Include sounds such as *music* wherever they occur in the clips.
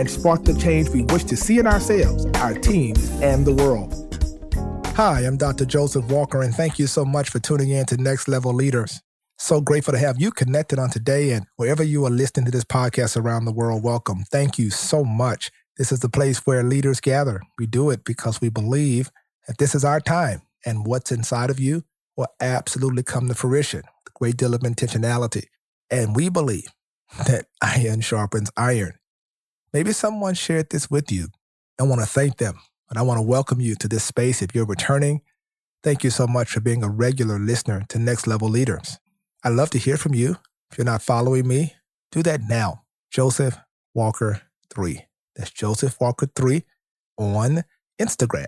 and spark the change we wish to see in ourselves, our teams, and the world. Hi, I'm Dr. Joseph Walker, and thank you so much for tuning in to Next Level Leaders. So grateful to have you connected on today, and wherever you are listening to this podcast around the world, welcome. Thank you so much. This is the place where leaders gather. We do it because we believe that this is our time, and what's inside of you will absolutely come to fruition. A great deal of intentionality. And we believe *laughs* that iron sharpens iron. Maybe someone shared this with you. I want to thank them, and I want to welcome you to this space. If you're returning, thank you so much for being a regular listener to Next Level Leaders. I'd love to hear from you. If you're not following me, do that now. Joseph Walker 3. That's Joseph Walker 3 on Instagram.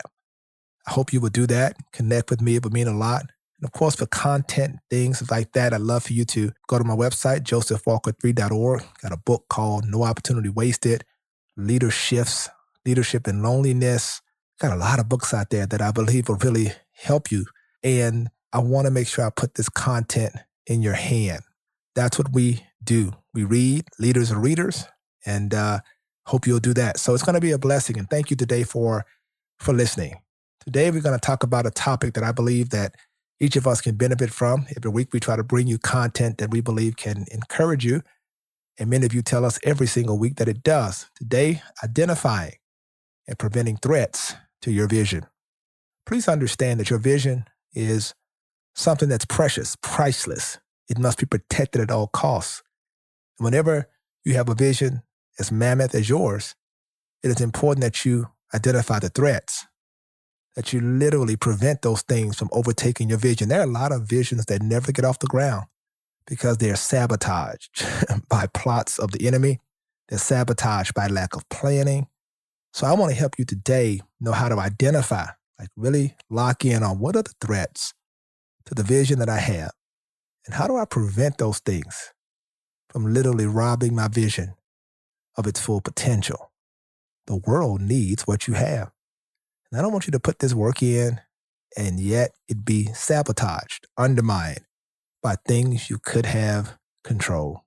I hope you would do that. Connect with me. It would mean a lot. And of course, for content, things like that, I'd love for you to go to my website, josephwalker3.org. Got a book called No Opportunity Wasted, Leaderships, Leadership and Loneliness. Got a lot of books out there that I believe will really help you. And I want to make sure I put this content in your hand. That's what we do. We read, leaders are readers, and uh, hope you'll do that. So it's going to be a blessing. And thank you today for, for listening. Today, we're going to talk about a topic that I believe that each of us can benefit from. Every week, we try to bring you content that we believe can encourage you. And many of you tell us every single week that it does. Today, identifying and preventing threats to your vision. Please understand that your vision is something that's precious, priceless. It must be protected at all costs. And whenever you have a vision as mammoth as yours, it is important that you identify the threats that you literally prevent those things from overtaking your vision. There are a lot of visions that never get off the ground because they're sabotaged *laughs* by plots of the enemy. They're sabotaged by lack of planning. So I want to help you today know how to identify, like really lock in on what are the threats to the vision that I have and how do I prevent those things from literally robbing my vision of its full potential. The world needs what you have. And I don't want you to put this work in and yet it be sabotaged, undermined by things you could have control.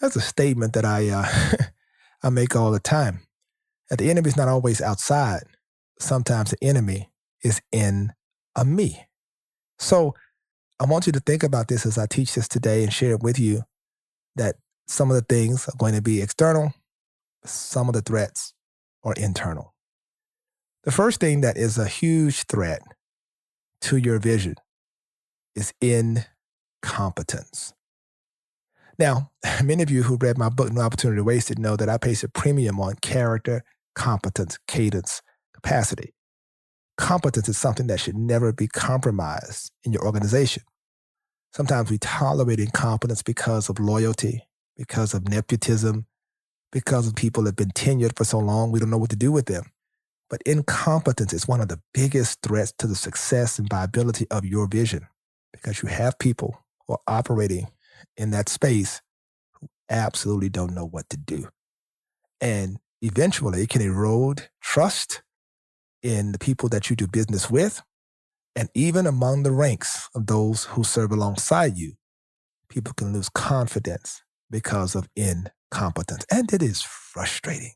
That's a statement that I uh, *laughs* I make all the time. That the enemy is not always outside. Sometimes the enemy is in a me. So I want you to think about this as I teach this today and share it with you that some of the things are going to be external, some of the threats are internal. The first thing that is a huge threat to your vision is incompetence. Now, *laughs* many of you who read my book, No Opportunity Wasted, know that I place a premium on character, competence, cadence, capacity. Competence is something that should never be compromised in your organization. Sometimes we tolerate incompetence because of loyalty, because of nepotism, because of people that have been tenured for so long, we don't know what to do with them. But incompetence is one of the biggest threats to the success and viability of your vision because you have people are operating in that space who absolutely don't know what to do. And eventually it can erode trust in the people that you do business with and even among the ranks of those who serve alongside you. People can lose confidence because of incompetence. And it is frustrating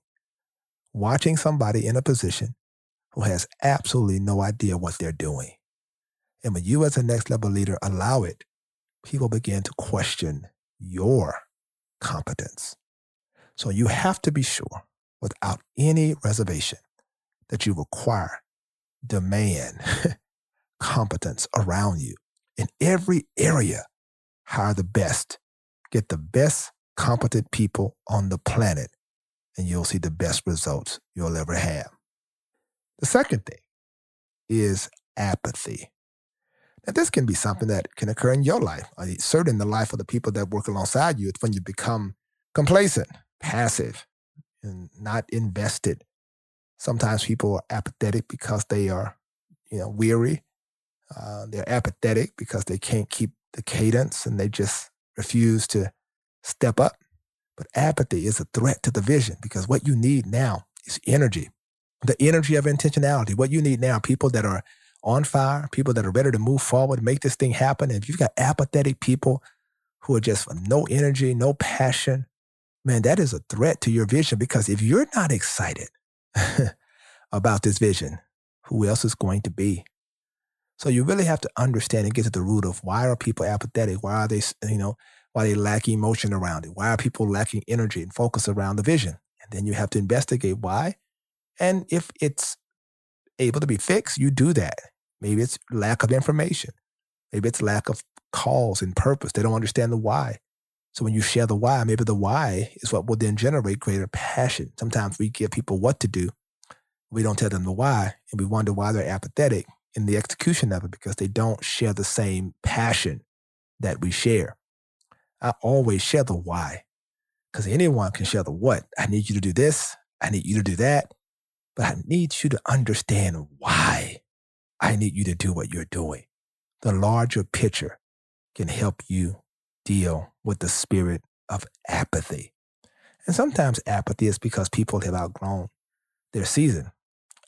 watching somebody in a position who has absolutely no idea what they're doing. And when you, as a next level leader, allow it, people begin to question your competence. So you have to be sure, without any reservation, that you require, demand *laughs* competence around you in every area. Hire the best, get the best competent people on the planet and you'll see the best results you'll ever have. The second thing is apathy. Now, this can be something that can occur in your life, certainly in the life of the people that work alongside you. It's when you become complacent, passive, and not invested. Sometimes people are apathetic because they are, you know, weary. Uh, they're apathetic because they can't keep the cadence and they just refuse to step up. But apathy is a threat to the vision because what you need now is energy, the energy of intentionality. What you need now, people that are on fire, people that are ready to move forward, make this thing happen. And if you've got apathetic people who are just no energy, no passion, man, that is a threat to your vision because if you're not excited *laughs* about this vision, who else is going to be? So you really have to understand and get to the root of why are people apathetic? Why are they, you know, why they lack emotion around it? Why are people lacking energy and focus around the vision? And then you have to investigate why. And if it's able to be fixed, you do that. Maybe it's lack of information. Maybe it's lack of cause and purpose. They don't understand the why. So when you share the why, maybe the why is what will then generate greater passion. Sometimes we give people what to do. We don't tell them the why, and we wonder why they're apathetic in the execution of it because they don't share the same passion that we share. I always share the why because anyone can share the what. I need you to do this. I need you to do that. But I need you to understand why I need you to do what you're doing. The larger picture can help you deal with the spirit of apathy. And sometimes apathy is because people have outgrown their season,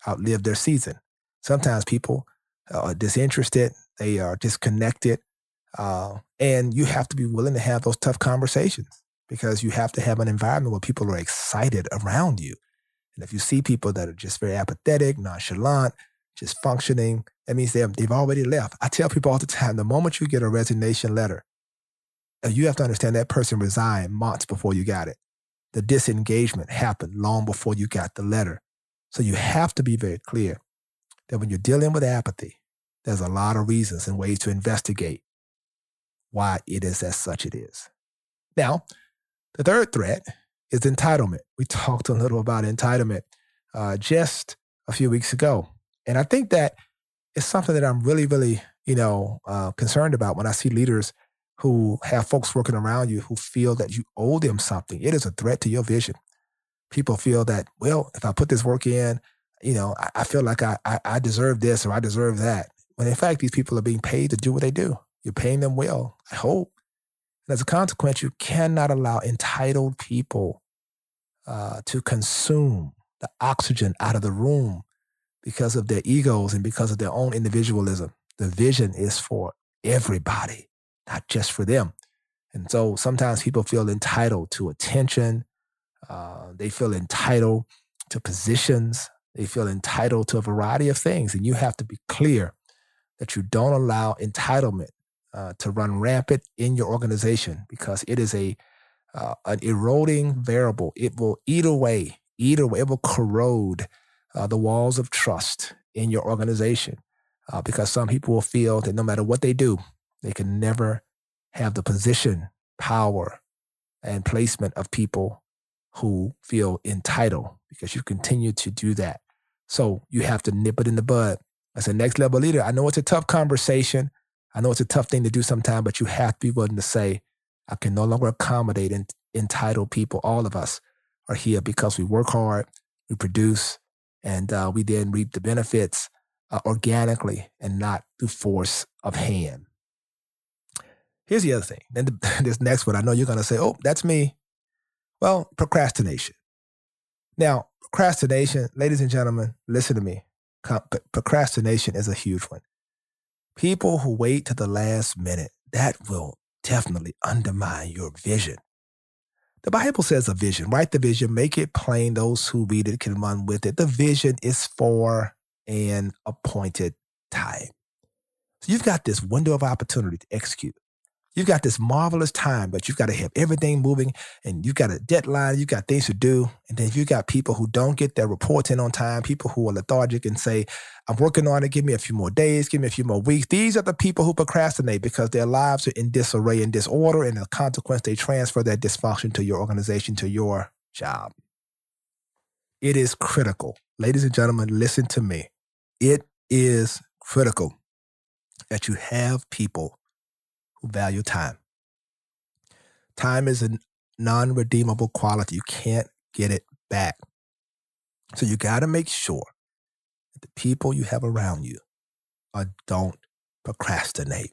outlived their season. Sometimes people are disinterested, they are disconnected, uh, and you have to be willing to have those tough conversations because you have to have an environment where people are excited around you. And if you see people that are just very apathetic, nonchalant, just functioning, that means they've, they've already left. I tell people all the time the moment you get a resignation letter, uh, you have to understand that person resigned months before you got it. The disengagement happened long before you got the letter. So you have to be very clear that when you're dealing with apathy, there's a lot of reasons and ways to investigate why it is as such it is. Now, the third threat is entitlement. We talked a little about entitlement uh, just a few weeks ago. And I think that it's something that I'm really, really, you know, uh, concerned about when I see leaders who have folks working around you who feel that you owe them something. It is a threat to your vision. People feel that, well, if I put this work in, you know, I, I feel like I, I, I deserve this or I deserve that. When in fact, these people are being paid to do what they do. You're paying them well, I hope. And as a consequence, you cannot allow entitled people uh, to consume the oxygen out of the room because of their egos and because of their own individualism. The vision is for everybody, not just for them. And so sometimes people feel entitled to attention. Uh, they feel entitled to positions. They feel entitled to a variety of things. And you have to be clear that you don't allow entitlement uh, to run rampant in your organization because it is a uh, an eroding variable. It will eat away, eat away. It will corrode uh, the walls of trust in your organization uh, because some people will feel that no matter what they do, they can never have the position, power, and placement of people who feel entitled because you continue to do that. So you have to nip it in the bud. As a next level leader, I know it's a tough conversation. I know it's a tough thing to do sometimes, but you have to be willing to say, I can no longer accommodate entitled people. All of us are here because we work hard, we produce, and uh, we then reap the benefits uh, organically and not through force of hand. Here's the other thing. Then the, *laughs* this next one, I know you're going to say, "Oh, that's me." Well, procrastination. Now, procrastination, ladies and gentlemen, listen to me. Procrastination is a huge one. People who wait to the last minute, that will definitely undermine your vision. The Bible says a vision. Write the vision, make it plain. Those who read it can run with it. The vision is for an appointed time. So you've got this window of opportunity to execute. You've got this marvelous time, but you've got to have everything moving and you've got a deadline, you've got things to do. And then you've got people who don't get their reports in on time, people who are lethargic and say, I'm working on it, give me a few more days, give me a few more weeks. These are the people who procrastinate because their lives are in disarray and disorder. And as consequence, they transfer that dysfunction to your organization, to your job. It is critical. Ladies and gentlemen, listen to me. It is critical that you have people who value time. Time is a non redeemable quality. You can't get it back. So you got to make sure the people you have around you are, don't procrastinate.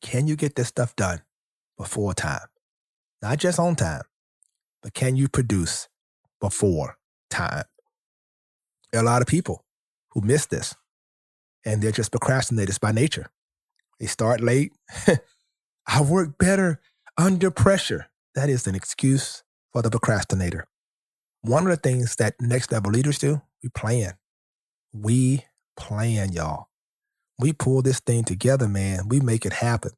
Can you get this stuff done before time? Not just on time, but can you produce before time? There are a lot of people who miss this and they're just procrastinators by nature. They start late. *laughs* I work better under pressure. That is an excuse for the procrastinator. One of the things that next level leaders do, we plan. We plan, y'all. We pull this thing together, man. We make it happen.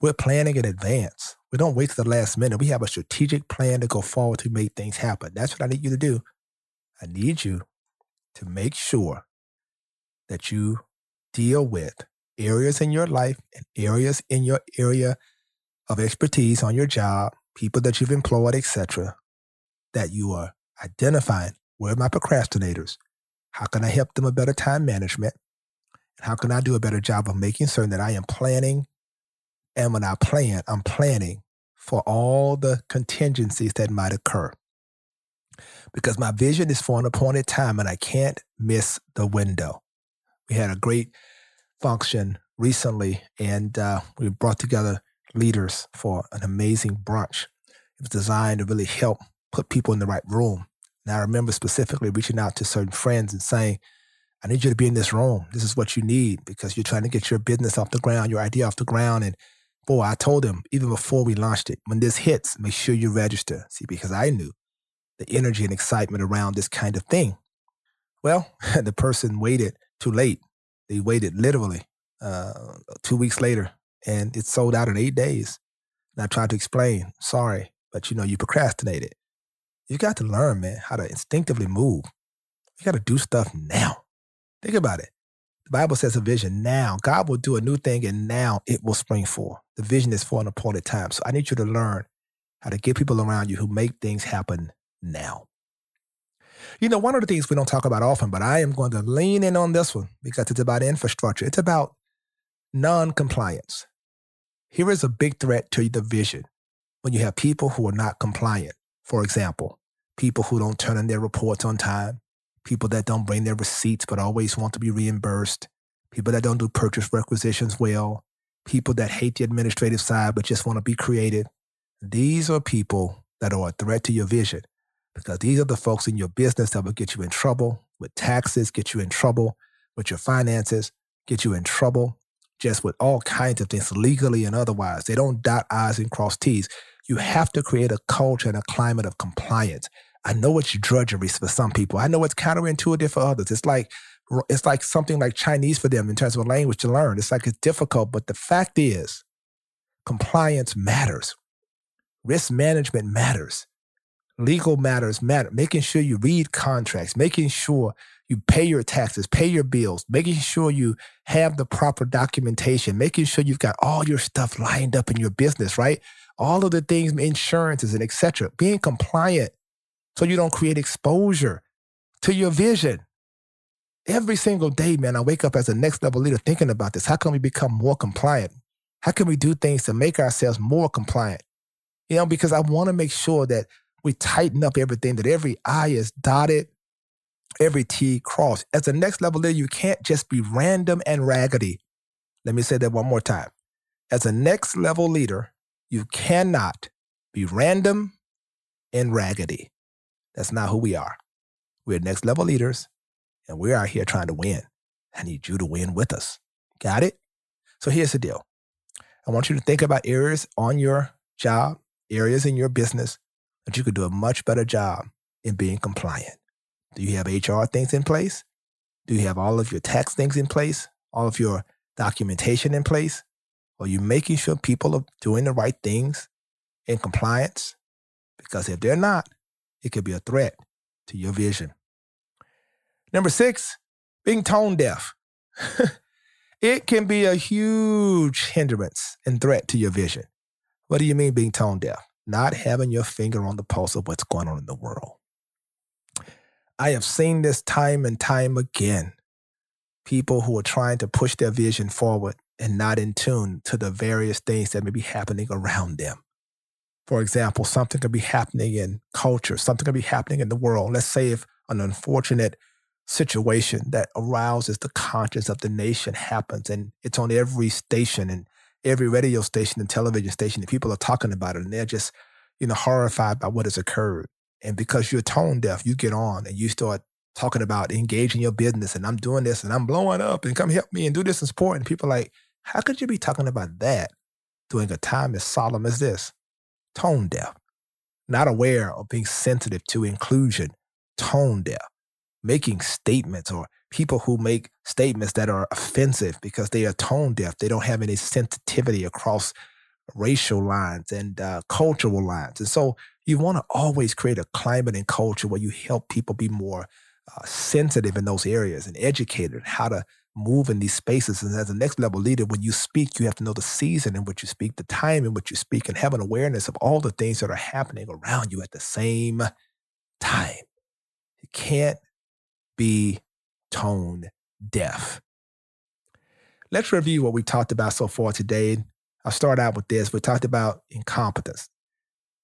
We're planning in advance. We don't wait to the last minute. We have a strategic plan to go forward to make things happen. That's what I need you to do. I need you to make sure that you deal with areas in your life and areas in your area of expertise on your job, people that you've employed, etc., that you are identifying where are my procrastinators? How can I help them a better time management? And how can I do a better job of making certain that I am planning and when I plan, I'm planning for all the contingencies that might occur. Because my vision is for an appointed time and I can't miss the window. We had a great function recently and uh, we brought together leaders for an amazing brunch. It was designed to really help put people in the right room. And I remember specifically reaching out to certain friends and saying, I need you to be in this room. This is what you need because you're trying to get your business off the ground, your idea off the ground. And boy, I told them even before we launched it, when this hits, make sure you register. See, because I knew the energy and excitement around this kind of thing. Well, *laughs* the person waited too late. They waited literally uh, two weeks later, and it sold out in eight days. And I tried to explain, sorry, but you know, you procrastinated. You got to learn, man, how to instinctively move. You got to do stuff now. Think about it. The Bible says a vision now. God will do a new thing and now it will spring forth. The vision is for an appointed time. So I need you to learn how to get people around you who make things happen now. You know, one of the things we don't talk about often, but I am going to lean in on this one because it's about infrastructure. It's about non compliance. Here is a big threat to the vision when you have people who are not compliant. For example, people who don't turn in their reports on time, people that don't bring their receipts but always want to be reimbursed, people that don't do purchase requisitions well, people that hate the administrative side but just want to be creative. These are people that are a threat to your vision because these are the folks in your business that will get you in trouble with taxes, get you in trouble with your finances, get you in trouble just with all kinds of things legally and otherwise. They don't dot I's and cross T's. You have to create a culture and a climate of compliance. I know it's drudgery for some people. I know it's counterintuitive for others. It's like it's like something like Chinese for them in terms of a language to learn. It's like it's difficult, but the fact is, compliance matters. Risk management matters. Legal matters matter. Making sure you read contracts, making sure you pay your taxes, pay your bills, making sure you have the proper documentation, making sure you've got all your stuff lined up in your business, right? All of the things, insurances and etc. Being compliant so you don't create exposure to your vision. Every single day, man, I wake up as a next level leader thinking about this. How can we become more compliant? How can we do things to make ourselves more compliant? You know, because I want to make sure that we tighten up everything, that every I is dotted, every T crossed. As a next level leader, you can't just be random and raggedy. Let me say that one more time. As a next level leader, you cannot be random and raggedy. That's not who we are. We're next level leaders, and we're out here trying to win. I need you to win with us. Got it? So here's the deal I want you to think about areas on your job, areas in your business that you could do a much better job in being compliant. Do you have HR things in place? Do you have all of your tax things in place? All of your documentation in place? Are you making sure people are doing the right things in compliance? Because if they're not, it could be a threat to your vision. Number six, being tone deaf. *laughs* it can be a huge hindrance and threat to your vision. What do you mean being tone deaf? Not having your finger on the pulse of what's going on in the world. I have seen this time and time again. People who are trying to push their vision forward and not in tune to the various things that may be happening around them. For example, something could be happening in culture, something could be happening in the world. Let's say if an unfortunate situation that arouses the conscience of the nation happens. And it's on every station and every radio station and television station. And people are talking about it and they're just, you know, horrified by what has occurred. And because you're tone deaf, you get on and you start talking about engaging your business and I'm doing this and I'm blowing up and come help me and do this and support. And people like, how could you be talking about that during a time as solemn as this? Tone deaf, not aware of being sensitive to inclusion, tone deaf, making statements or people who make statements that are offensive because they are tone deaf. They don't have any sensitivity across racial lines and uh, cultural lines. And so you want to always create a climate and culture where you help people be more uh, sensitive in those areas and educated how to move in these spaces. And as a next level leader, when you speak, you have to know the season in which you speak, the time in which you speak, and have an awareness of all the things that are happening around you at the same time. You can't be tone deaf. Let's review what we talked about so far today. I'll start out with this. We talked about incompetence.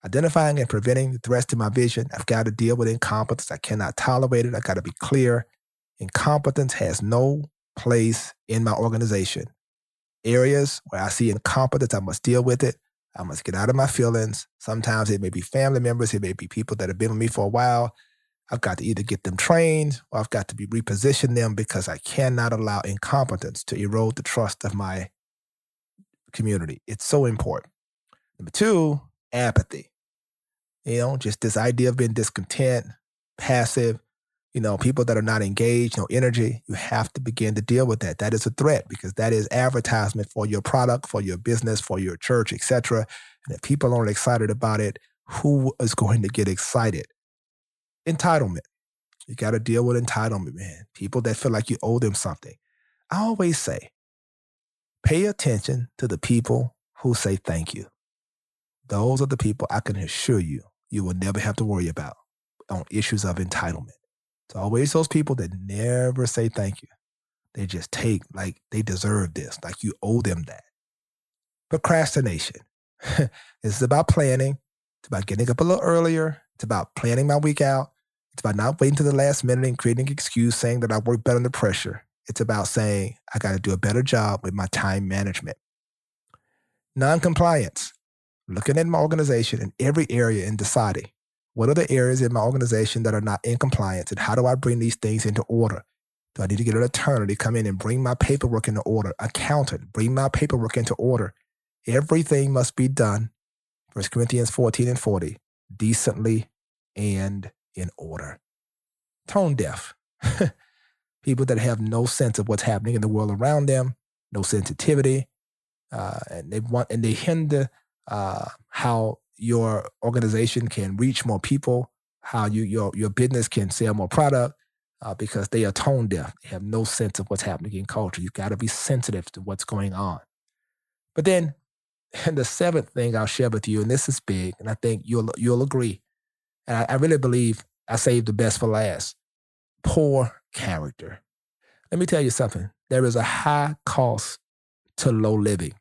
Identifying and preventing the threats to my vision. I've got to deal with incompetence. I cannot tolerate it. I've got to be clear. Incompetence has no place in my organization. Areas where I see incompetence, I must deal with it. I must get out of my feelings. Sometimes it may be family members, it may be people that have been with me for a while. I've got to either get them trained or I've got to be reposition them because I cannot allow incompetence to erode the trust of my community. It's so important. Number two, apathy. You know, just this idea of being discontent, passive, you know, people that are not engaged, no energy, you have to begin to deal with that. That is a threat because that is advertisement for your product, for your business, for your church, etc. And if people aren't excited about it, who is going to get excited? Entitlement. You got to deal with entitlement, man. People that feel like you owe them something. I always say, pay attention to the people who say thank you. Those are the people I can assure you you will never have to worry about on issues of entitlement. It's always those people that never say thank you. They just take like they deserve this, like you owe them that. Procrastination. *laughs* it's about planning. It's about getting up a little earlier. It's about planning my week out. It's about not waiting to the last minute and creating an excuse saying that I work better under pressure. It's about saying I got to do a better job with my time management. Non-compliance. Looking at my organization in every area and deciding what are the areas in my organization that are not in compliance and how do I bring these things into order? Do I need to get an attorney to come in and bring my paperwork into order? Accountant, bring my paperwork into order. Everything must be done, 1 Corinthians 14 and 40, decently and in order. Tone deaf. *laughs* People that have no sense of what's happening in the world around them, no sensitivity, uh, and they want and they hinder uh, how your organization can reach more people, how you your your business can sell more product, uh, because they are tone deaf. They have no sense of what's happening in culture. You've got to be sensitive to what's going on. But then, and *laughs* the seventh thing I'll share with you, and this is big, and I think you'll you'll agree, and I, I really believe I saved the best for last. Poor character. Let me tell you something. There is a high cost to low living.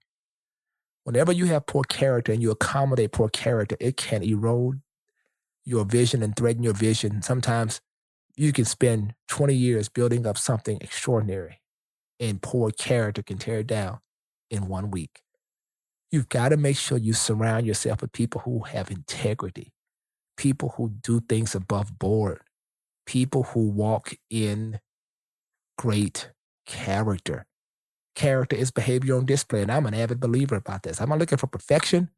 Whenever you have poor character and you accommodate poor character, it can erode your vision and threaten your vision. Sometimes you can spend 20 years building up something extraordinary, and poor character can tear it down in one week. You've got to make sure you surround yourself with people who have integrity, people who do things above board, people who walk in great character. Character is behavior on display, and I'm an avid believer about this. I'm not looking for perfection.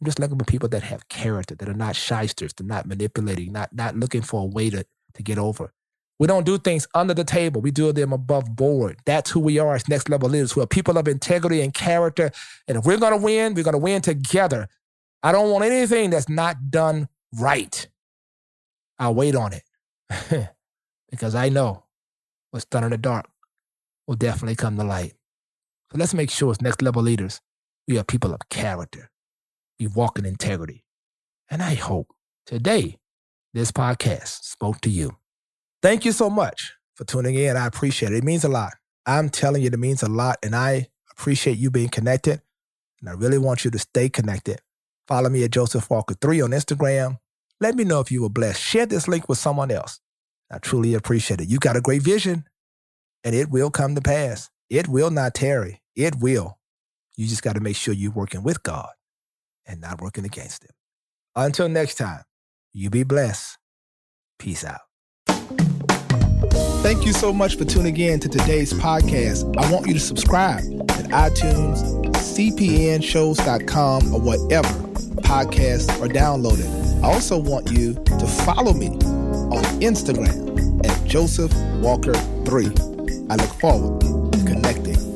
I'm just looking for people that have character, that are not shysters, they're not manipulating, not not looking for a way to, to get over. We don't do things under the table. We do them above board. That's who we are as next level leaders. Who are people of integrity and character. And if we're gonna win, we're gonna win together. I don't want anything that's not done right. I'll wait on it *laughs* because I know what's done in the dark will definitely come to light. So let's make sure as next level leaders, we are people of character. We walk in integrity. And I hope today this podcast spoke to you. Thank you so much for tuning in. I appreciate it. It means a lot. I'm telling you, it means a lot. And I appreciate you being connected. And I really want you to stay connected. Follow me at Joseph Walker 3 on Instagram. Let me know if you were blessed. Share this link with someone else. I truly appreciate it. You got a great vision and it will come to pass. It will not tarry. It will. You just got to make sure you're working with God and not working against Him. Until next time, you be blessed. Peace out. Thank you so much for tuning in to today's podcast. I want you to subscribe at iTunes, cpnshows.com, or whatever podcasts are downloaded. I also want you to follow me on Instagram at Joseph Walker 3. I look forward connecting